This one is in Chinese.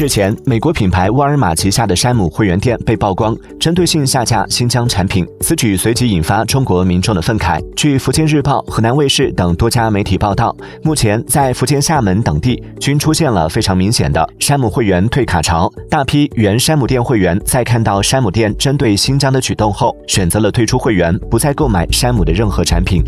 日前美国品牌沃尔玛旗下的山姆会员店被曝光针对性下架新疆产品此举随即引发中国民众的愤慨。据福建日报河南卫视等多家媒体报道目前在福建厦门等地均出现了非常明显的山姆会员退卡潮。大批原山姆店会员在看到山姆店针对新疆的举动后选择了退出会员不再购买山姆的任何产品。